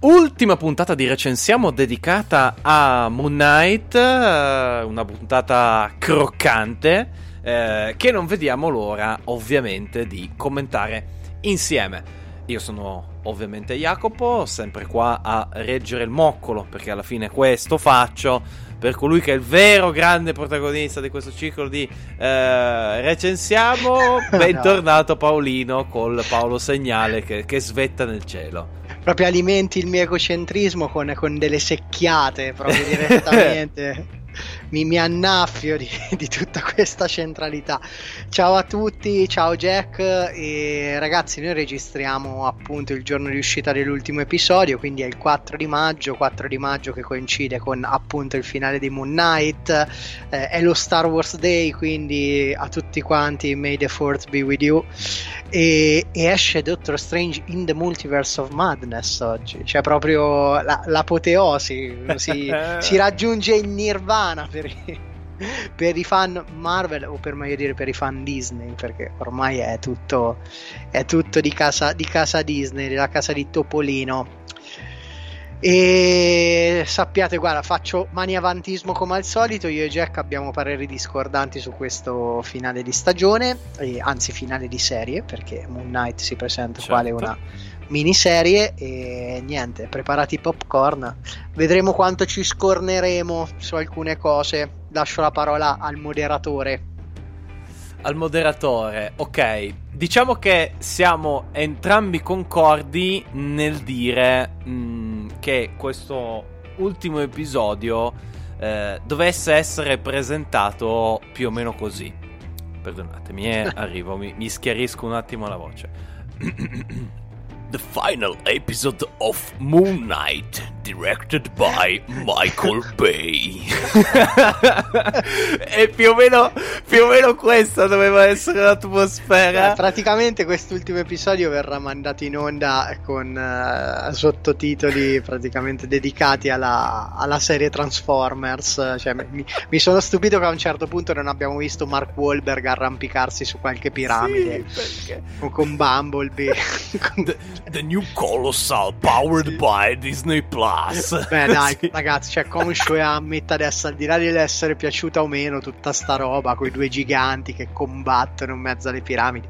Ultima puntata di recensiamo dedicata a Moon Knight, eh, una puntata croccante eh, che non vediamo l'ora ovviamente di commentare insieme. Io sono ovviamente Jacopo, sempre qua a reggere il moccolo perché alla fine questo faccio per colui che è il vero grande protagonista di questo ciclo di eh, recensiamo. Bentornato Paolino col Paolo Segnale che, che svetta nel cielo proprio alimenti il mio egocentrismo con, con delle secchiate proprio direttamente mi, mi annaffio di, di, tutta questa centralità. Ciao a tutti, ciao Jack. E ragazzi noi registriamo appunto il giorno di uscita dell'ultimo episodio, quindi è il 4 di maggio, 4 di maggio che coincide con appunto il finale di Moon Knight, eh, è lo Star Wars Day, quindi a tutti quanti may the force be with you. E, e esce Doctor Strange in the Multiverse of Madness oggi, cioè proprio la, l'apoteosi, si, si raggiunge il nirvana per i, per i fan Marvel o per meglio dire per i fan Disney perché ormai è tutto, è tutto di, casa, di casa Disney, della casa di Topolino e sappiate, guarda, faccio mani avantismo come al solito. Io e Jack abbiamo pareri discordanti su questo finale di stagione, eh, anzi, finale di serie, perché Moon Knight si presenta certo. quale una miniserie e niente, preparati i popcorn. Vedremo quanto ci scorneremo su alcune cose. Lascio la parola al moderatore. Al moderatore, ok. Diciamo che siamo entrambi concordi nel dire mh, mm, che questo ultimo episodio eh, dovesse essere presentato più o meno così. Perdonatemi, eh, arrivo, mi, mi schiarisco un attimo la voce. The final episode of Moon Knight, directed by Michael Bay. e più o, meno, più o meno questa doveva essere l'atmosfera. Eh, praticamente quest'ultimo episodio verrà mandato in onda con uh, sottotitoli praticamente dedicati alla, alla serie Transformers. Cioè, mi, mi, sono stupito che a un certo punto non abbiamo visto Mark Wahlberg arrampicarsi su qualche piramide sì, o con Bumblebee. The New Colossal powered by Disney Plus. Beh, dai, sì. ragazzi, cioè, conscio e ammetta adesso, al di là dell'essere piaciuta o meno, tutta sta roba con i due giganti che combattono in mezzo alle piramidi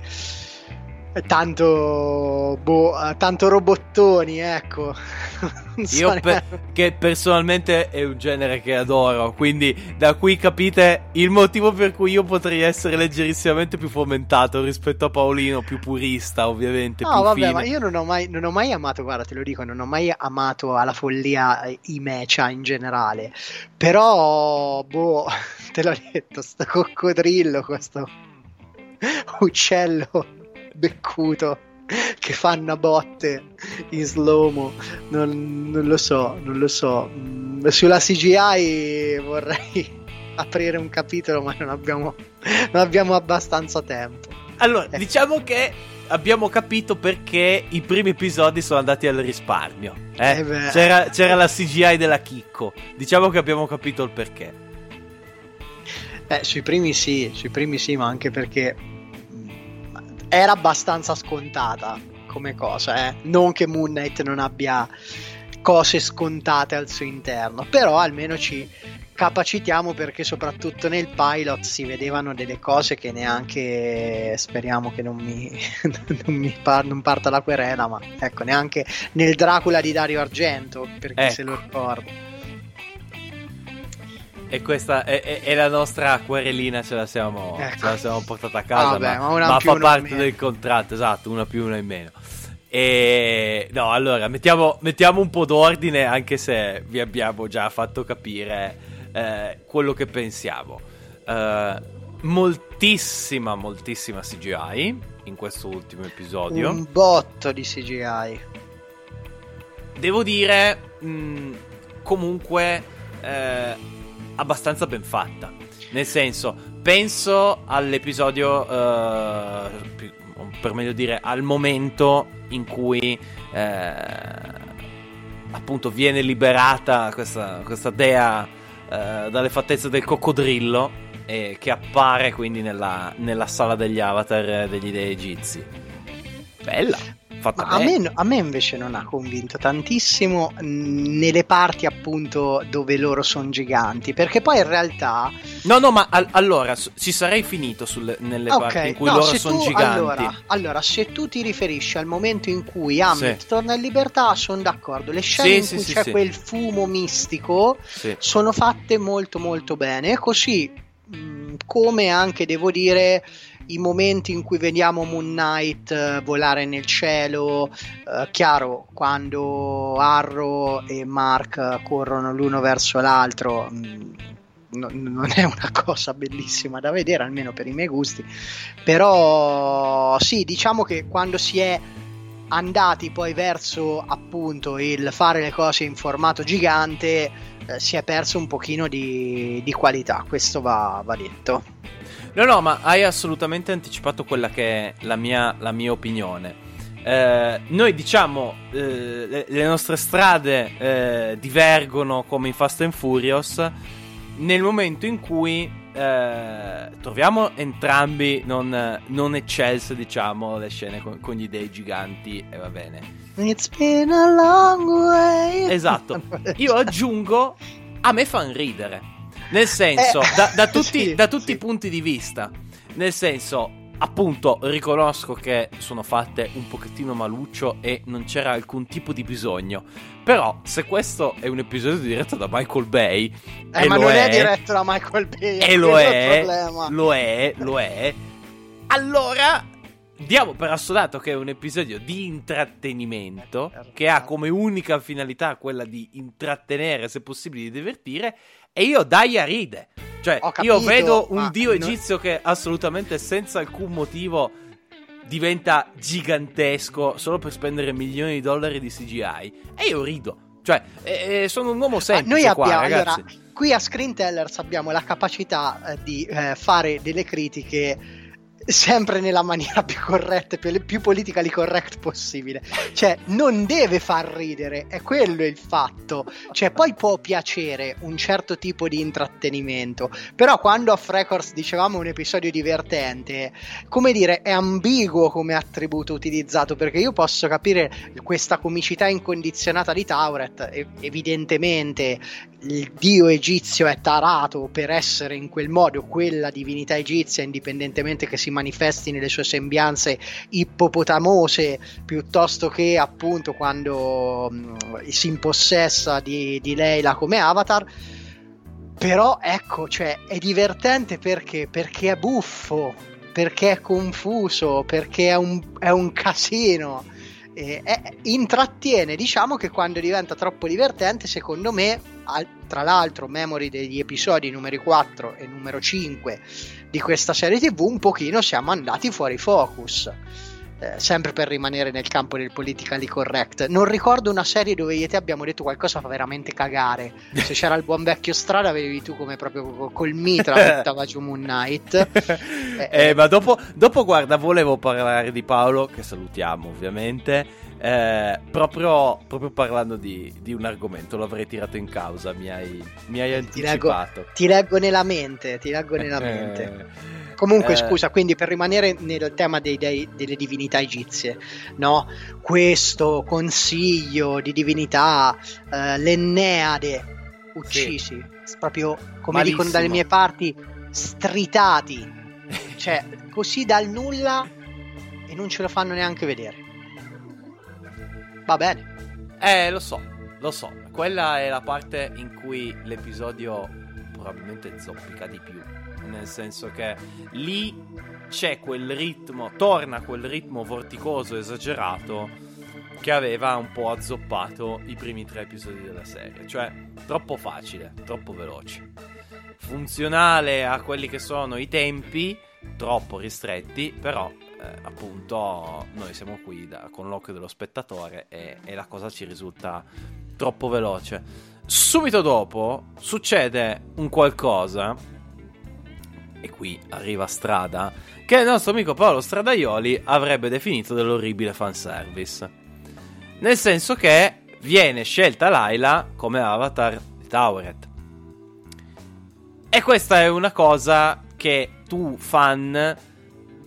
tanto, boh, tanto robottoni, ecco. Io per, che personalmente è un genere che adoro, quindi da qui capite il motivo per cui io potrei essere leggerissimamente più fomentato rispetto a Paolino, più purista ovviamente. No, vabbè, fine. ma io non ho, mai, non ho mai amato, guarda, te lo dico, non ho mai amato alla follia i mecha in generale. Però, boh, te l'ho detto, sto coccodrillo, questo uccello beccuto che fanno a botte in slow-mo. Non, non, lo so, non lo so. Mm, sulla CGI vorrei aprire un capitolo, ma non abbiamo, non abbiamo abbastanza tempo. Allora, eh. diciamo che abbiamo capito perché i primi episodi sono andati al risparmio. Eh? Eh c'era, c'era, la CGI della Chicco. Diciamo che abbiamo capito il perché. Eh, sui primi sì, sui primi sì, ma anche perché era abbastanza scontata come cosa, eh? non che Moon Knight non abbia cose scontate al suo interno, però almeno ci capacitiamo perché soprattutto nel pilot si vedevano delle cose che neanche speriamo che non mi, non, mi par- non parta la querela, ma ecco, neanche nel Dracula di Dario Argento, perché ecco. se lo ricordo. E questa è, è, è, la nostra querelina, ce la siamo, ecco. ce la siamo portata a casa. Vabbè, ma, ma, ma fa parte del contratto, esatto, una più, una in meno. E no, allora mettiamo, mettiamo, un po' d'ordine, anche se vi abbiamo già fatto capire eh, quello che pensiamo. Uh, moltissima, moltissima CGI in questo ultimo episodio. Un botto di CGI. Devo dire, mh, comunque, eh, abbastanza ben fatta. Nel senso, penso all'episodio, eh, per meglio dire, al momento in cui eh, appunto viene liberata questa, questa dea eh, dalle fattezze del coccodrillo e che appare quindi nella, nella sala degli avatar degli dei egizi. Bella. Fatta a, me, a me, invece non ha convinto tantissimo nelle parti appunto dove loro sono giganti, perché poi in realtà... No, no, ma al- allora ci sarei finito sulle, nelle okay, parti in cui no, loro sono giganti. Allora, allora, se tu ti riferisci al momento in cui Hamlet sì. torna in libertà, sono d'accordo. Le scene sì, in sì, cui c'è quel fumo mistico sono fatte molto molto bene, così mh, come anche devo dire i momenti in cui vediamo Moon Knight uh, volare nel cielo, uh, chiaro, quando Arrow e Mark corrono l'uno verso l'altro, mh, mm, no, non è una cosa bellissima da vedere, almeno per i miei gusti, però sì, diciamo che quando si è andati poi verso appunto il fare le cose in formato gigante eh, si è perso un pochino di, di qualità, questo va, va detto. No, no, ma hai assolutamente anticipato quella che è la mia, la mia opinione. Eh, noi diciamo eh, le, le, nostre strade eh, divergono come in Fast and Furious nel momento in cui eh, troviamo entrambi non, non, eccelse diciamo le scene con, con, gli dei giganti e va bene. It's been a long way. Esatto. Io aggiungo a me fan ridere nel senso, eh, da, da, tutti, sì, da tutti sì. i punti di vista. Nel senso, appunto, riconosco che sono fatte un pochettino maluccio e non c'era alcun tipo di bisogno. Però, se questo è un episodio diretto da Michael Bay, eh, ma non è, è, diretto da Michael Bay, e lo è, lo è, lo è, allora diamo per assodato che è un episodio di intrattenimento che ha come unica finalità quella di intrattenere, se possibile, di divertire e io dai a ride. Cioè, capito, io vedo un dio egizio non... che assolutamente senza alcun motivo diventa gigantesco solo per spendere milioni di dollari di CGI. E io rido. Cioè, eh, sono un uomo semplice ah, noi qua, abbiamo, ragazzi. Allora, qui a Screen Tellers abbiamo la capacità eh, di eh, fare delle critiche sempre nella maniera più corretta e più politically correct possibile. Cioè, non deve far ridere, è quello il fatto. Cioè, poi può piacere un certo tipo di intrattenimento, però quando off records dicevamo un episodio divertente, come dire, è ambiguo come attributo utilizzato, perché io posso capire questa comicità incondizionata di Tauret, evidentemente il dio egizio è tarato per essere in quel modo quella divinità egizia, indipendentemente che si manifesti nelle sue sembianze ippopotamose, piuttosto che appunto quando mh, mm, si impossessa di, di Leila come avatar. Però ecco, cioè, è divertente perché? Perché è buffo, perché è confuso, perché è un, è un casino eh, è, intrattiene, diciamo che quando diventa troppo divertente, secondo me, al, tra l'altro, memory degli episodi numeri 4 e numero 5 di questa serie TV, un pochino siamo andati fuori focus eh, sempre per rimanere nel campo del politically correct. Non ricordo una serie dove io e te abbiamo detto qualcosa fa veramente cagare. Se c'era il buon vecchio strada, avevi tu come proprio col mitra buttava giù Moon Knight. Eh, eh, ma dopo, dopo, guarda, volevo parlare di Paolo, che salutiamo ovviamente. Eh, proprio, proprio, parlando di, di, un argomento, l'avrei tirato in causa, mi hai, mi hai anticipato. Ti leggo, nella mente, ti leggo nella mente. Comunque, eh... scusa, quindi per rimanere nel tema dei, dei, delle divinità egizie, no? Questo consiglio di divinità, eh, l'Enneade, uccisi, sì. proprio come Malissimo. dicono dalle mie parti, stritati, cioè così dal nulla e non ce lo fanno neanche vedere. Va bene. Eh, lo so, lo so. Quella è la parte in cui l'episodio probabilmente zoppica di più nel senso che lì c'è quel ritmo, torna quel ritmo vorticoso esagerato che aveva un po' azzoppato i primi tre episodi della serie, cioè troppo facile, troppo veloce. funzionale a quelli che sono i tempi, troppo ristretti, però eh, appunto noi siamo qui da, con l'occhio dello spettatore e, e la cosa ci risulta troppo veloce. Subito dopo succede un qualcosa, e qui arriva Strada, che il nostro amico Paolo Stradaioli avrebbe definito dell'orribile fanservice. Nel senso che viene scelta Laila come avatar di Tauret. E questa è una cosa che tu, fan,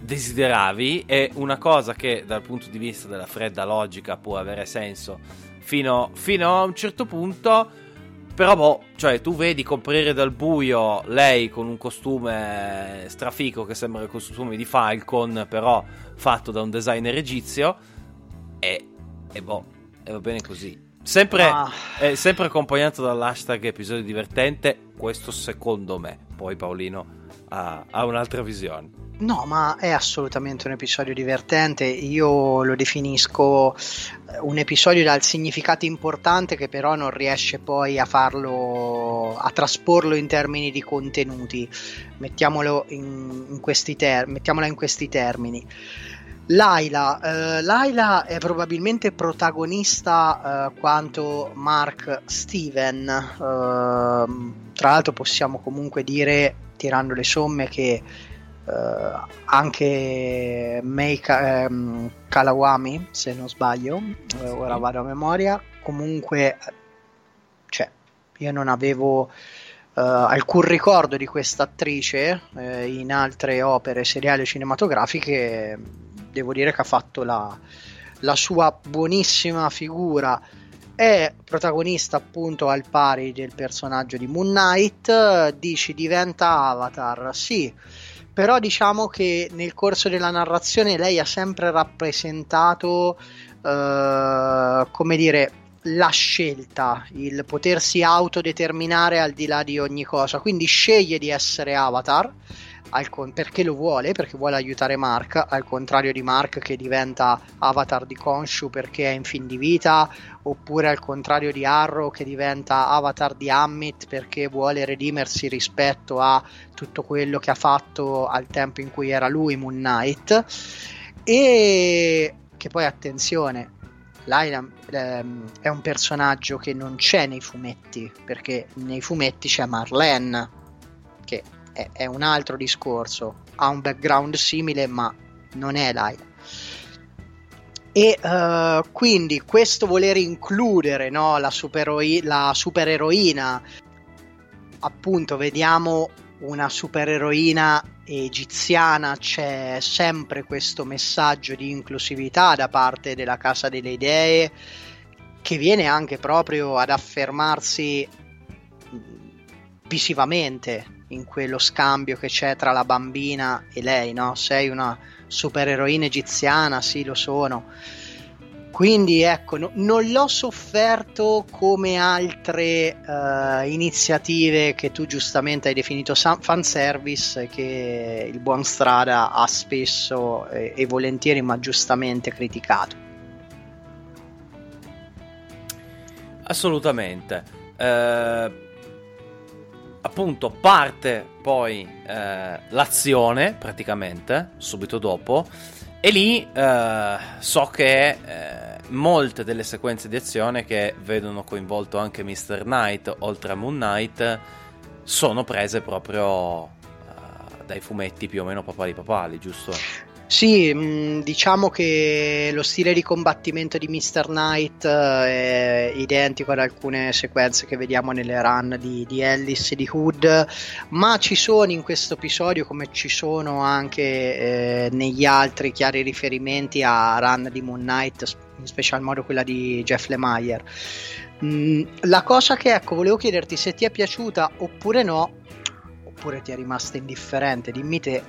desideravi. È una cosa che, dal punto di vista della fredda logica, può avere senso fino, fino a un certo punto. Però, boh, cioè, tu vedi comprare dal buio lei con un costume strafico che sembra il costume di Falcon, però fatto da un designer egizio. E, e boh, e va bene così. Sempre, ah. eh, sempre accompagnato dall'hashtag episodio divertente, questo secondo me. Poi Paolino ha, ha un'altra visione. No, ma è assolutamente un episodio divertente. Io lo definisco eh, un episodio dal significato importante che però non riesce poi a farlo, a trasporlo in termini di contenuti. Mettiamolo in, in questi ter- mettiamola in questi termini. Laila, uh, Laila è probabilmente protagonista uh, quanto Mark Steven. Uh, tra l'altro possiamo comunque dire, tirando le somme, che anche Mei Ka- um, Kalawami, se non sbaglio, ora vado a memoria, comunque, cioè, io non avevo... Uh, alcun ricordo di questa attrice uh, in altre opere seriali cinematografiche devo dire che ha fatto la, la sua buonissima figura è protagonista appunto al pari del personaggio di Moon Knight dici diventa Avatar sì. Però diciamo che nel corso della narrazione lei ha sempre rappresentato uh, come dire la scelta, il potersi autodeterminare al di là di ogni cosa, quindi sceglie di essere Avatar con- perché lo vuole, perché vuole aiutare Mark, al contrario di Mark che diventa avatar di Konshu perché è in fin di vita, oppure al contrario di Arrow che diventa avatar di Ammit perché vuole redimersi rispetto a tutto quello che ha fatto al tempo in cui era lui Moon Knight. E che poi attenzione, Laila ehm, è un personaggio che non c'è nei fumetti, perché nei fumetti c'è Marlene, che è, è un altro discorso, ha un background simile ma non è Laila. E uh, quindi questo voler includere no, la, supereroi- la supereroina, appunto vediamo una supereroina egiziana, c'è sempre questo messaggio di inclusività da parte della Casa delle Idee che viene anche proprio ad affermarsi visivamente in quello scambio che c'è tra la bambina e lei, no? Sei una supereroina egiziana, sì, lo sono. Quindi ecco, no, non l'ho sofferto come altre uh, iniziative che tu giustamente hai definito fanservice che il buon Strada ha spesso e, e volentieri ma giustamente criticato. Assolutamente. Uh appunto parte poi eh, l'azione praticamente subito dopo e lì eh, so che eh, molte delle sequenze di azione che vedono coinvolto anche Mr. Knight oltre a Moon Knight sono prese proprio eh, dai fumetti più o meno papali papali giusto? Sì, mm, diciamo che lo stile di combattimento di Mr. Knight eh, è identico ad alcune sequenze che vediamo nelle run di, di Ellis e di Hood, ma ci sono in questo episodio, come ci sono anche eh, negli altri, chiari riferimenti a run di Moon Knight, in special modo quella di Jeff Lemire. Mm, la cosa che ecco, volevo chiederti se ti è piaciuta oppure no, oppure ti è rimasta indifferente, dimmi te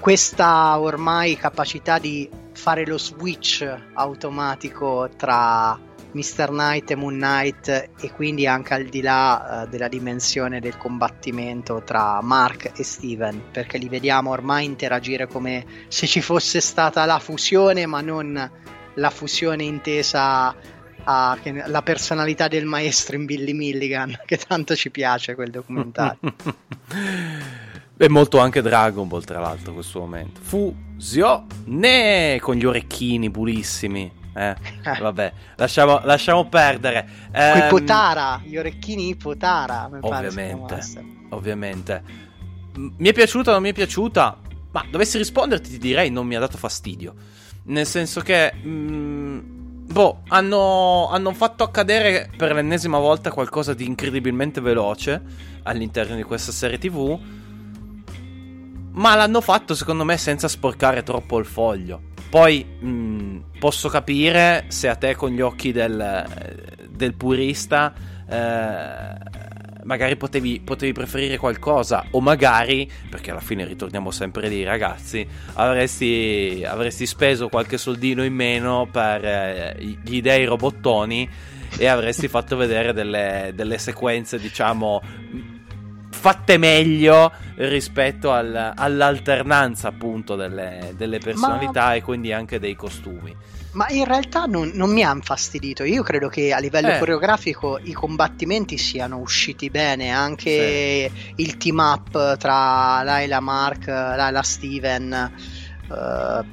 questa ormai capacità di fare lo switch automatico tra Mr. Knight e Moon Knight e quindi anche al di là uh, della dimensione del combattimento tra Mark e Steven perché li vediamo ormai interagire come se ci fosse stata la fusione ma non la fusione intesa a, che, la personalità del maestro in Billy Milligan, che tanto ci piace quel documentario. E molto anche Dragon Ball, tra l'altro, in questo momento. Fusione con gli orecchini pulissimi. Eh, vabbè, lasciamo, lasciamo perdere. Ehm, Quei Potara, gli orecchini Potara. Ovviamente, ovviamente. Mi è piaciuta o non mi è piaciuta? Ma dovessi risponderti, ti direi non mi ha dato fastidio. Nel senso che. Mh, mm, boh, hanno, hanno fatto accadere per l'ennesima volta qualcosa di incredibilmente veloce all'interno di questa serie TV. Ma l'hanno fatto, secondo me, senza sporcare troppo il foglio. Poi mh, mm, posso capire se a te con gli occhi del, del purista eh, magari potevi, potevi, preferire qualcosa o magari, perché alla fine ritorniamo sempre lì ragazzi, avresti, avresti speso qualche soldino in meno per eh, gli dei robottoni e avresti fatto vedere delle, delle sequenze diciamo fatte meglio rispetto al, all'alternanza appunto delle, delle personalità Ma... e quindi anche dei costumi. Ma in realtà non, non mi ha infastidito. Io credo che a livello eh. coreografico i combattimenti siano usciti bene. Anche sì. il team up tra Laila Mark, Laila Steven. Uh,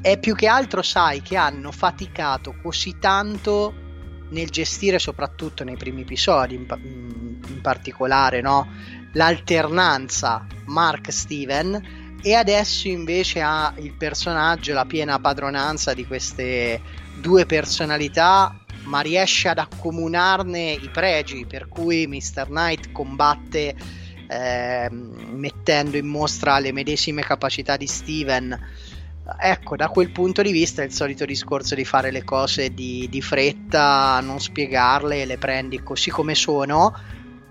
è più che altro, sai, che hanno faticato così tanto nel gestire, soprattutto nei primi episodi, in, in particolare, no? l'alternanza Mark-Steven e adesso invece ha il personaggio la piena padronanza di queste due personalità ma riesce ad accomunarne i pregi per cui Mr. Knight combatte eh, mettendo in mostra le medesime capacità di Steven ecco da quel punto di vista è il solito discorso di fare le cose di, di fretta non spiegarle le prendi così come sono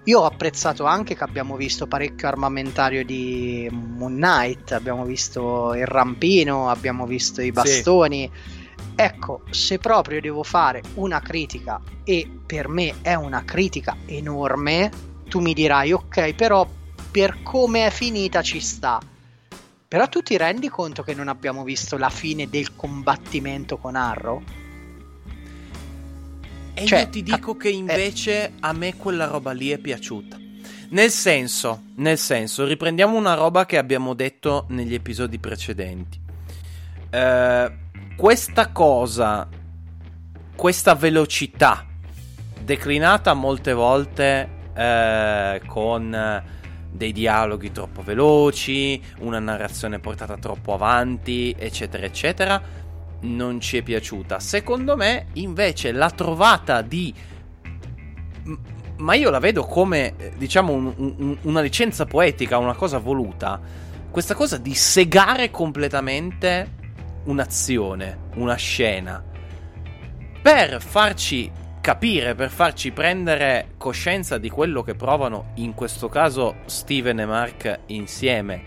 io ho apprezzato anche che abbiamo visto parecchio armamentario di Moon Knight, abbiamo visto il rampino, abbiamo visto i bastoni. Sì. Ecco, se proprio devo fare una critica, e per me è una critica enorme, tu mi dirai ok, però per come è finita ci sta. Però tu ti rendi conto che non abbiamo visto la fine del combattimento con Arrow? E cioè, io ti dico che invece eh. a me quella roba lì è piaciuta. Nel senso, nel senso, riprendiamo una roba che abbiamo detto negli episodi precedenti. Eh, questa cosa, questa velocità, declinata molte volte eh, con dei dialoghi troppo veloci, una narrazione portata troppo avanti, eccetera, eccetera, non ci è piaciuta. Secondo me, invece, la trovata di. Ma io la vedo come, diciamo, un, un, una licenza poetica, una cosa voluta. Questa cosa di segare completamente un'azione, una scena. Per farci capire, per farci prendere coscienza di quello che provano, in questo caso Steven e Mark insieme.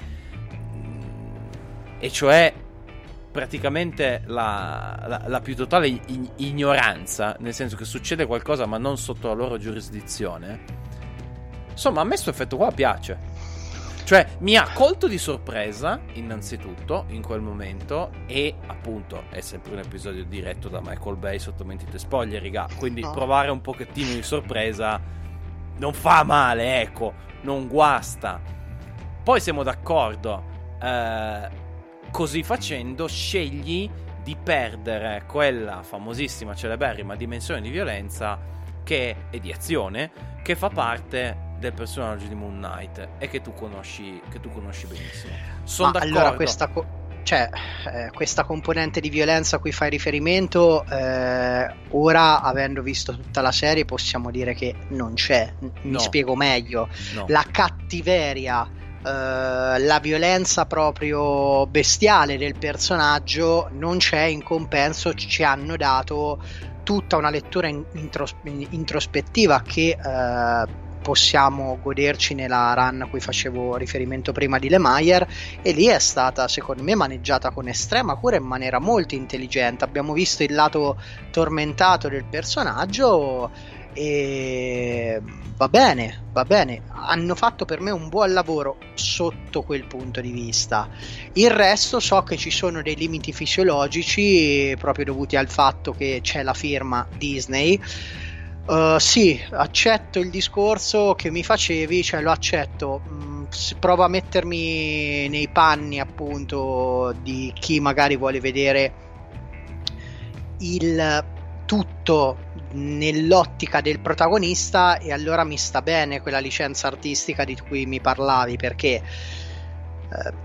E cioè praticamente la, la, la più totale in, ignoranza, nel senso che succede qualcosa ma non sotto la loro giurisdizione. Insomma, a me questo effetto qua piace. Cioè, mi ha colto di sorpresa, innanzitutto, in quel momento, e appunto è sempre un episodio diretto da Michael Bay sotto mentite spoiler, raga. Quindi no. provare un pochettino di sorpresa non fa male, ecco, non guasta. Poi siamo d'accordo. Eh, Così facendo scegli di perdere quella famosissima, celeberrima dimensione di violenza che è di azione, che fa parte del personaggio di Moon Knight e che tu conosci, che tu conosci benissimo. Sono d'accordo. Allora, questa, co- cioè, eh, questa componente di violenza a cui fai riferimento, eh, ora avendo visto tutta la serie, possiamo dire che non c'è. Mi no. spiego meglio. No. La cattiveria Uh, la violenza proprio bestiale del personaggio non c'è in compenso ci hanno dato tutta una lettura in, intros- introspettiva che uh, possiamo goderci nella run a cui facevo riferimento prima di Lemaier e lì è stata secondo me maneggiata con estrema cura in maniera molto intelligente abbiamo visto il lato tormentato del personaggio e va bene, va bene. Hanno fatto per me un buon lavoro sotto quel punto di vista. Il resto so che ci sono dei limiti fisiologici proprio dovuti al fatto che c'è la firma Disney. Uh, sì, accetto il discorso che mi facevi, cioè lo accetto. Mm, provo a mettermi nei panni appunto di chi magari vuole vedere il tutto nell'ottica del protagonista e allora mi sta bene quella licenza artistica di cui mi parlavi perché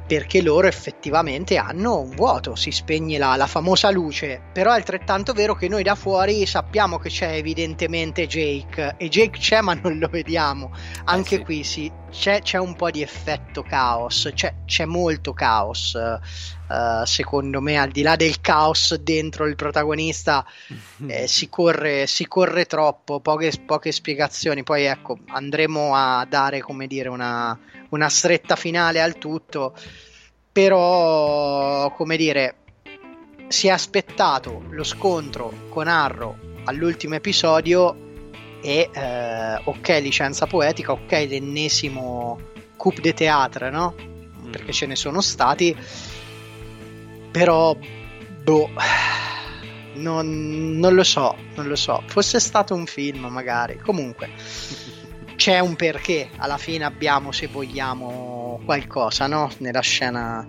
perché loro effettivamente hanno un vuoto, si spegne la, la, famosa luce, però è altrettanto vero che noi da fuori sappiamo che c'è evidentemente Jake. E Jake c'è ma non lo vediamo, anche eh sì. qui sì, c'è, c'è, un po' di effetto caos, c'è, c'è molto caos, uh, secondo me al di là del caos dentro il protagonista eh, si, corre, si, corre, troppo, poche, poche spiegazioni, poi ecco andremo a dare come dire una una stretta finale al tutto, però come dire, si è aspettato lo scontro con Arrow all'ultimo episodio e eh, ok licenza poetica, ok l'ennesimo coup de théâtre, no? Mm. Perché ce ne sono stati, però boh, non, non lo so, non lo so, fosse stato un film magari, comunque c'è un perché, alla fine abbiamo, se vogliamo, qualcosa no? nella, scena,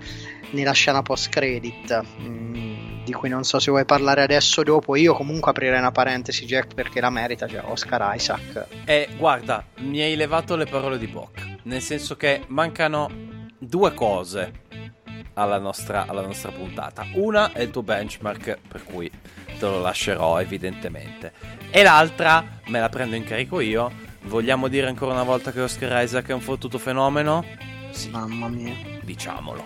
nella scena post credit. Mm, di cui non so se vuoi parlare adesso o dopo. Io comunque aprirei una parentesi, Jack, perché la merita, cioè Oscar Isaac. E guarda, mi hai levato le parole di bocca. Nel senso che mancano due cose alla nostra, alla nostra puntata. Una è il tuo benchmark, per cui te lo lascerò evidentemente. E l'altra me la prendo in carico io Vogliamo dire ancora una volta che Oscar Isaac è un fottuto fenomeno? Sì. Mamma mia. Diciamolo.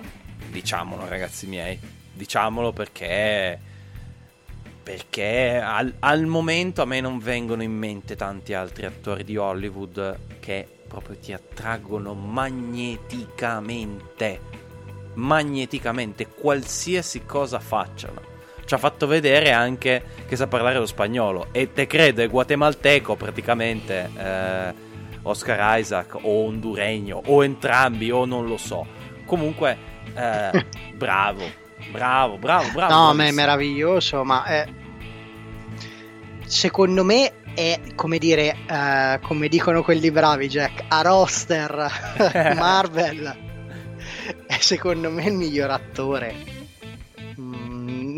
Diciamolo, ragazzi miei. Diciamolo perché. Perché al, al momento a me non vengono in mente tanti altri attori di Hollywood che proprio ti attraggono magneticamente. Magneticamente, qualsiasi cosa facciano ci ha fatto vedere anche che sa parlare lo spagnolo e te credo è guatemalteco praticamente eh, Oscar Isaac o honduregno o entrambi o non lo so comunque eh, bravo bravo bravo bravo no ma è meraviglioso ma è... secondo me è come dire uh, come dicono quelli bravi Jack a roster Marvel è secondo me il miglior attore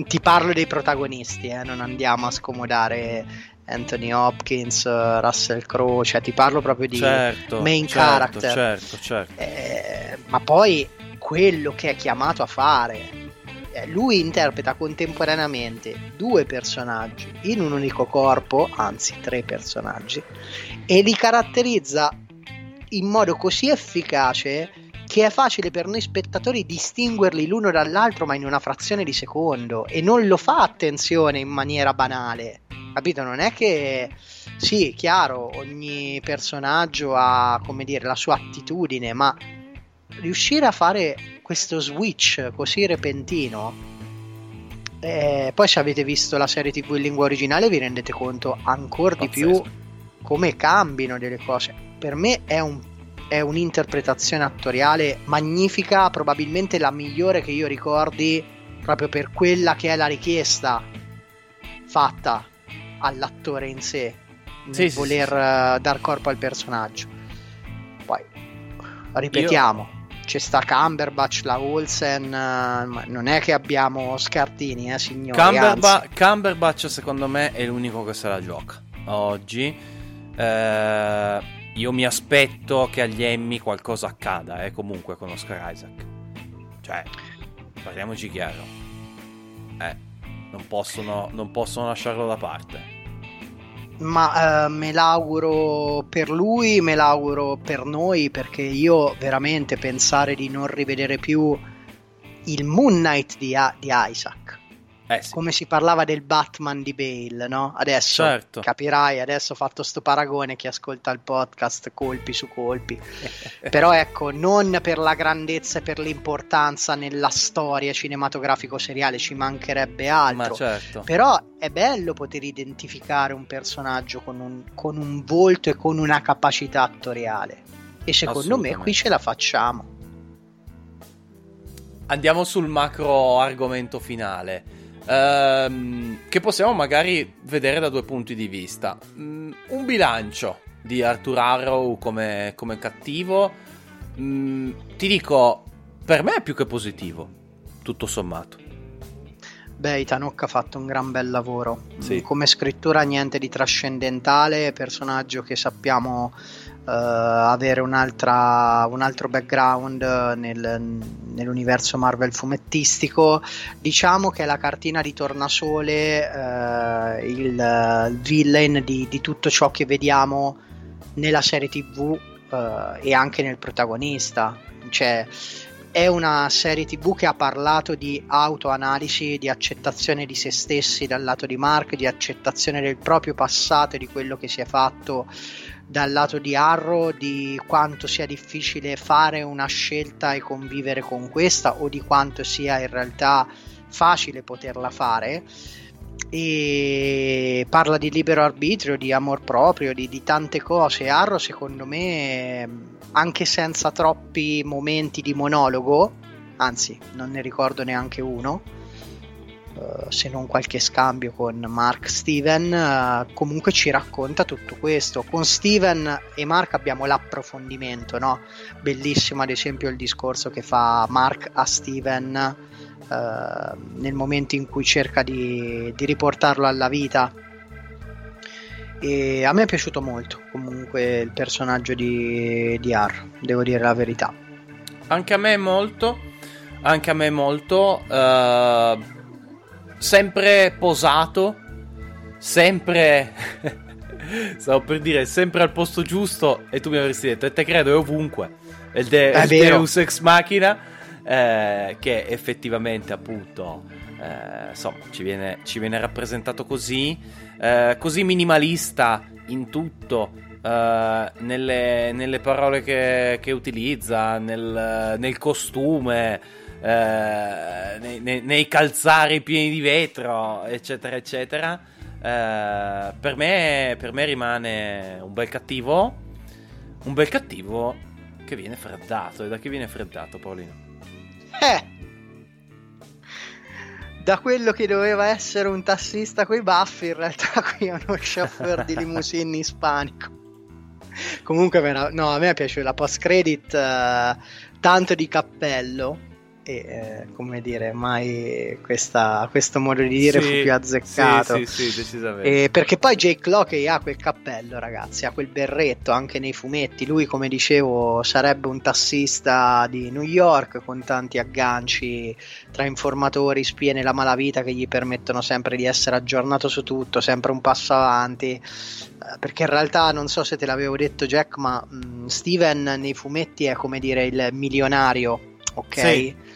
ti parlo dei protagonisti, eh, non andiamo a scomodare Anthony Hopkins, Russell Crowe, cioè ti parlo proprio di certo, main certo, character. Certo, certo. Eh, ma poi quello che è chiamato a fare, eh, lui interpreta contemporaneamente due personaggi in un unico corpo, anzi tre personaggi, e li caratterizza in modo così efficace che è facile per noi spettatori distinguerli l'uno dall'altro, ma in una frazione di secondo, e non lo fa attenzione in maniera banale. Capito? Non è che sì, chiaro, ogni personaggio ha, come dire, la sua attitudine, ma riuscire a fare questo switch così repentino eh, poi se avete visto la serie tv in lingua originale vi rendete conto ancora di più come cambino delle cose per me è un è un'interpretazione attoriale magnifica, probabilmente la migliore che io ricordi proprio per quella che è la richiesta fatta all'attore in sé sì, voler sì, sì. Eh, dar corpo al personaggio. Poi ripetiamo. C'è sta Cumberbatch, la Olsen, eh, non è che abbiamo scartini, eh signori. Cumberba- Cumberbatch secondo me è l'unico che se la gioca oggi. Eh io mi aspetto che agli Emmy qualcosa accada, eh, comunque con Oscar Isaac. Cioè, parliamoci chiaro. Eh, non possono, non possono lasciarlo da parte. Ma eh, me l'auguro per lui, me l'auguro per noi, perché io veramente pensare di non rivedere più il Moon Knight di, di Isaac eh sì. come si parlava del Batman di Bale, no? Adesso certo. capirai, adesso ho fatto sto paragone chi ascolta il podcast colpi su colpi. Però ecco, non per la grandezza e per l'importanza nella storia cinematografico-seriale, ci mancherebbe altro. Certo. Però è bello poter identificare un personaggio con un, con un volto e con una capacità attoriale. E secondo me qui ce la facciamo. Andiamo sul macro argomento finale ehm, che possiamo magari vedere da due punti di vista. Mm, un bilancio di Arthur Arrow come, come cattivo, mm, ti dico, per me è più che positivo, tutto sommato. Beh, Itanocca ha fatto un gran bel lavoro. Sì. Come scrittura niente di trascendentale, personaggio che sappiamo avere un altro background nel, nell'universo Marvel fumettistico. Diciamo che è la cartina di tornasole, il, il, villain di, di, tutto ciò che vediamo nella serie TV uh, e anche nel protagonista. Cioè, è una serie tv che ha parlato di autoanalisi, di accettazione di se stessi dal lato di Mark, di accettazione del proprio passato e di quello che si è fatto dal lato di Arrow di quanto sia difficile fare una scelta e convivere con questa o di quanto sia in realtà facile poterla fare e parla di libero arbitrio, di amor proprio, di, di tante cose. Arrow secondo me anche senza troppi momenti di monologo, anzi non ne ricordo neanche uno, Uh, se non qualche scambio con Mark Steven, uh, comunque ci racconta tutto questo. Con Steven e Mark abbiamo l'approfondimento, no? Bellissimo ad esempio il discorso che fa Mark a Steven uh, nel momento in cui cerca di, di riportarlo alla vita. E a me è piaciuto molto comunque il personaggio di, di R, devo dire la verità. Anche a me molto, anche a me molto. Sempre posato, sempre... Stavo per dire, sempre al posto giusto e tu mi avresti detto, e te credo, è ovunque. È il, de- è il Deus Ex Machina, eh, che effettivamente appunto... Eh, insomma, ci viene, ci viene, rappresentato così, eh, così minimalista in tutto, eh, nelle, nelle, parole che, che utilizza, nel, nel costume, eh, nei, nei, nei, calzari pieni di vetro, eccetera, eccetera. Eh, per, me, per me rimane un bel cattivo. Un bel cattivo che viene freddato. E da chi viene freddato, Paolino? Eh! Da quello che doveva essere un tassista coi baffi, in realtà qui è uno chauffeur di limousine ispanico. Comunque, no, a me piace la post credit uh, tanto di cappello e eh, come dire, mai questa, questo modo di dire sì, fu più azzeccato. Sì, sì, sì decisamente. E perché poi Jake Locke ha quel cappello, ragazzi, ha quel berretto anche nei fumetti. Lui, come dicevo, sarebbe un tassista di New York con tanti agganci tra informatori, spie nella malavita che gli permettono sempre di essere aggiornato su tutto, sempre un passo avanti. Eh, perché in realtà non so se te l'avevo detto, Jack, ma mh, mm, Steven nei fumetti è come dire il milionario, ok? Sì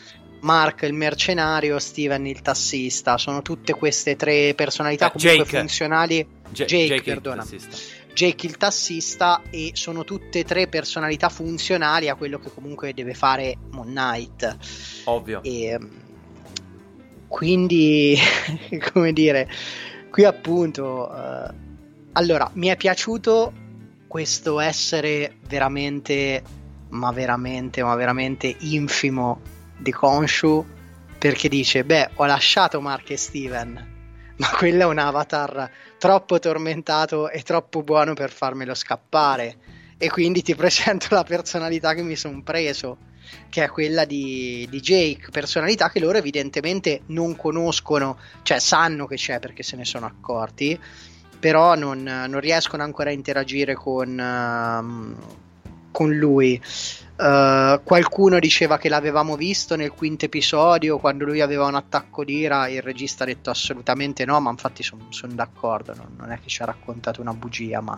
Mark il mercenario, Steven il tassista. Sono tutte queste tre personalità eh, comunque Jake. funzionali. J- Jake, Jake, perdona. Il Jake il tassista e sono tutte e tre personalità funzionali a quello che comunque deve fare Moon Knight. Ovvio. E, quindi, come dire, qui appunto... Uh, allora, mi è piaciuto questo essere veramente, ma veramente, ma veramente infimo di Konshu perché dice beh ho lasciato Mark e Steven ma quello è un avatar troppo tormentato e troppo buono per farmelo scappare e quindi ti presento la personalità che mi sono preso che è quella di, di, Jake personalità che loro evidentemente non conoscono cioè sanno che c'è perché se ne sono accorti però non, non riescono ancora a interagire con, uh, con lui. Uh, qualcuno diceva che l'avevamo visto nel quinto episodio quando lui aveva un attacco d'ira. Il regista ha detto assolutamente no, ma infatti sono son d'accordo. Non, non, è che ci ha raccontato una bugia, ma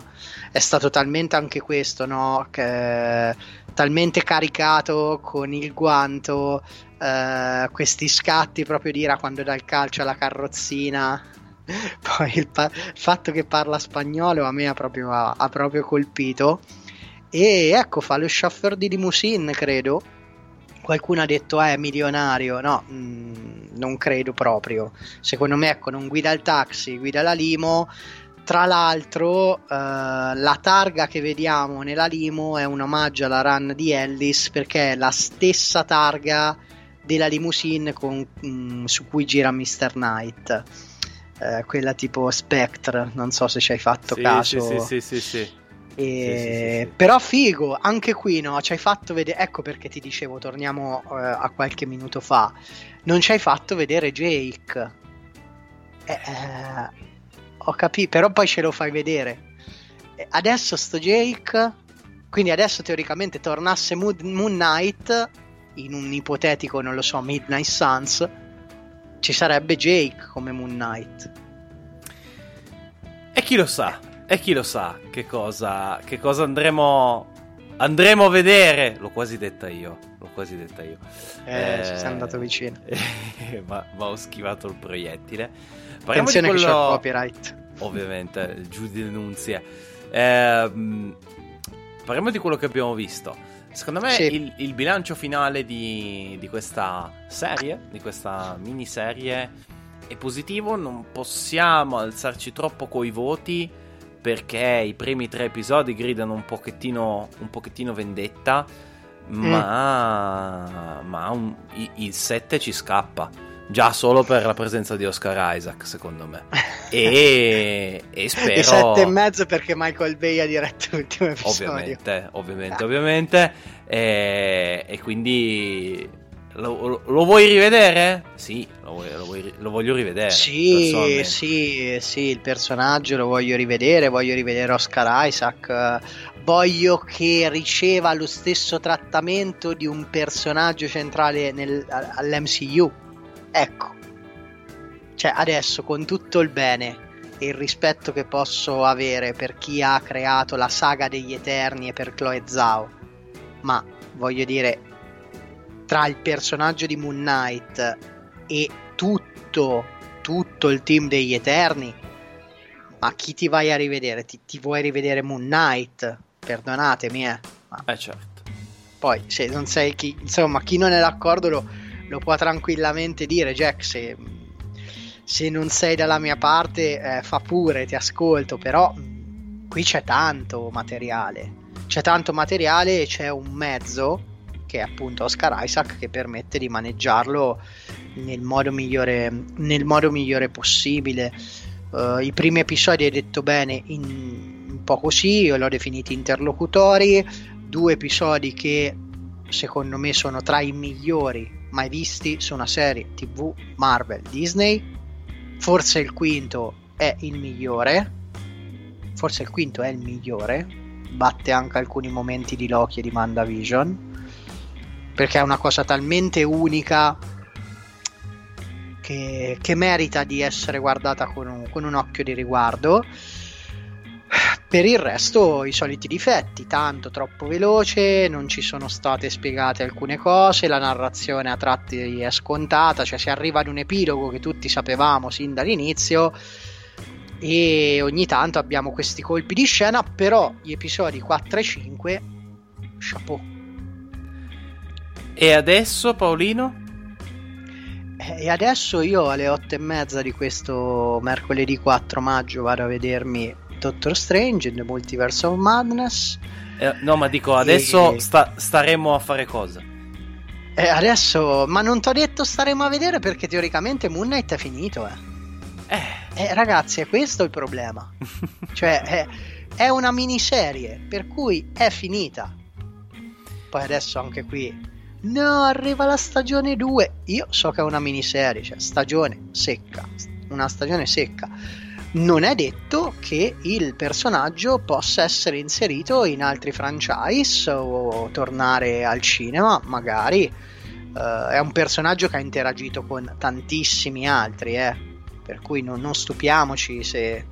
è stato talmente anche questo, no? Che, talmente caricato con il guanto. Uh, questi scatti proprio d'ira quando dà il calcio alla carrozzina. Poi il, pa- fatto che parla spagnolo a me ha proprio, ha, ha proprio colpito. E ecco, fa lo chauffeur di limousine, credo. Qualcuno ha detto è milionario, no, mh, mm, non credo proprio. Secondo me, ecco, non guida il taxi, guida la limo. Tra l'altro, uh, la targa che vediamo nella limo è un omaggio alla run di Ellis perché è la stessa targa della limousine con, mh, mm, su cui gira Mr. Knight. Uh, quella tipo Spectre, non so se ci hai fatto sì, caso. Sì, sì, sì, sì. sì. E... Sì, sì, sì, Però figo, anche qui no, ci hai fatto vedere, ecco perché ti dicevo, torniamo uh, a qualche minuto fa, non ci hai fatto vedere Jake. Eh, eh, ho capito, però poi ce lo fai vedere. Adesso sto Jake, quindi adesso teoricamente tornasse Moon, Moon Knight in un ipotetico, non lo so, Midnight Suns, ci sarebbe Jake come Moon Knight. E chi lo sa? E chi lo sa che cosa, che cosa andremo, andremo a vedere? L'ho quasi detta io. L'ho quasi detta io. Eh, eh ci sei andato vicino. ma, ma, ho schivato il proiettile. Parliamo Attenzione quello... che c'è copyright. Ovviamente, giù di denunzia. Eh, parliamo di quello che abbiamo visto. Secondo me sì. il, il, bilancio finale di, di questa serie, di questa miniserie, è positivo. Non possiamo alzarci troppo coi voti perché i primi tre episodi gridano un pochettino, un pochettino vendetta, mm. ma, ma un, il 7 ci scappa. Già solo per la presenza di Oscar Isaac, secondo me. E, e spero. E sette e mezzo perché Michael Bay ha diretto l'ultimo episodio. Ovviamente, ovviamente, ah. ovviamente. E, e quindi lo, lo, vuoi rivedere? Sì, lo, vuoi, lo, vuoi, lo voglio rivedere. Sì, sì, sì, il personaggio lo voglio rivedere, voglio rivedere Oscar Isaac, voglio che riceva lo stesso trattamento di un personaggio centrale nel, all'MCU. Ecco, cioè adesso con tutto il bene e il rispetto che posso avere per chi ha creato la saga degli Eterni e per Chloe Zhao, ma voglio dire tra il personaggio di Moon Knight e tutto, tutto il team degli Eterni, ma chi ti vai a rivedere? Ti, ti vuoi rivedere Moon Knight? Perdonatemi, eh. Ma... Eh certo. Poi, se non sei chi, insomma, chi non è d'accordo lo, lo può tranquillamente dire, Jack, se, se, non sei dalla mia parte, eh, fa pure, ti ascolto, però qui c'è tanto materiale. C'è tanto materiale e c'è un mezzo che è appunto Oscar Isaac che permette di maneggiarlo nel modo migliore, nel modo migliore possibile. Uh, I primi episodi hai detto bene, in, un po' così, io l'ho definiti interlocutori, due episodi che secondo me sono tra i migliori mai visti su una serie TV Marvel Disney. Forse il quinto è il migliore. Forse il quinto è il migliore. Batte anche alcuni momenti di Loki e di Mandavision perché è una cosa talmente unica che, che merita di essere guardata con un, con un occhio di riguardo. Per il resto i soliti difetti, tanto troppo veloce, non ci sono state spiegate alcune cose, la narrazione a tratti è scontata, cioè si arriva ad un epilogo che tutti sapevamo sin dall'inizio e ogni tanto abbiamo questi colpi di scena, però gli episodi 4 e 5 chapeau e adesso Paolino? Eh, e adesso io alle otto e mezza di questo mercoledì 4 maggio vado a vedermi Doctor Strange in The Multiverse of Madness. Eh, no, ma dico, adesso e... sta, staremo a fare cosa? Eh, adesso, ma non ti ho detto staremo a vedere perché teoricamente Moon Knight è finito, eh. Eh, eh ragazzi, è questo il problema. cioè, è, è una miniserie, per cui è finita. Poi adesso anche qui No, arriva la stagione 2. Io so che è una miniserie, cioè stagione secca. Una stagione secca. non è detto che il personaggio possa essere inserito in altri franchise o tornare al cinema, magari. Uh, è un personaggio che ha interagito con tantissimi altri, eh, per cui non, non stupiamoci se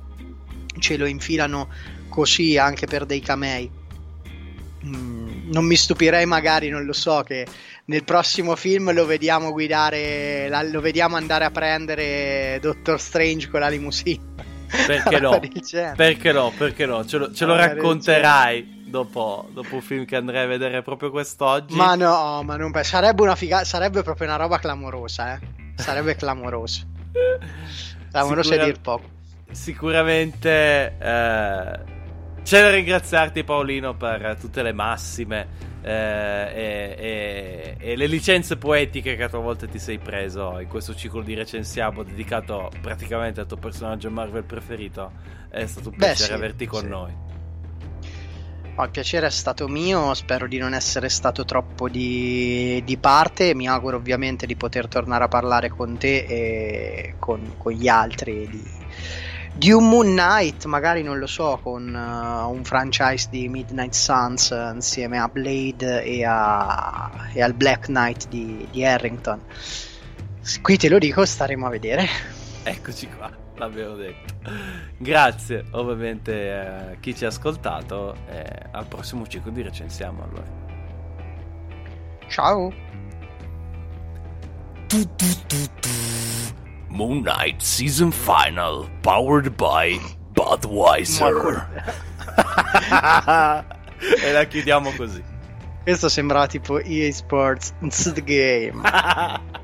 ce lo infilano così anche per dei camei. Mm, non mi stupirei magari, non lo so, che nel prossimo film lo vediamo guidare, la, lo vediamo andare a prendere Doctor Strange con la limousine. Perché no? Perché no? Perché no? Ce lo, ce lo racconterai dopo, dopo un film che andrei a vedere proprio quest'oggi. Ma no, ma non sarebbe una figa, sarebbe proprio una roba clamorosa, eh. Sarebbe clamoroso. Clamoroso Sicura... a dir poco. Sicuramente eh, c'è da ringraziarti Paolino per tutte le massime eh, e, e, e, le licenze poetiche che a tua volta ti sei preso in questo ciclo di recensiamo dedicato praticamente al tuo personaggio Marvel preferito. È stato un piacere sì, averti con sì. noi. Oh, il piacere è stato mio, spero di non essere stato troppo di, di, parte, mi auguro ovviamente di poter tornare a parlare con te e con, con gli altri di, di un Moon Knight, magari non lo so, con uh, un franchise di Midnight Suns uh, insieme a Blade e, a, e, al Black Knight di, di Harrington. Qui te lo dico, staremo a vedere. Eccoci qua, l'avevo detto. Grazie ovviamente a chi ci ha ascoltato e al prossimo ciclo di recensiamo allora. Ciao. Moon Knight Season Final, powered by Budweiser. e la chiudiamo così. Questo sembrava tipo EA Sports The Game.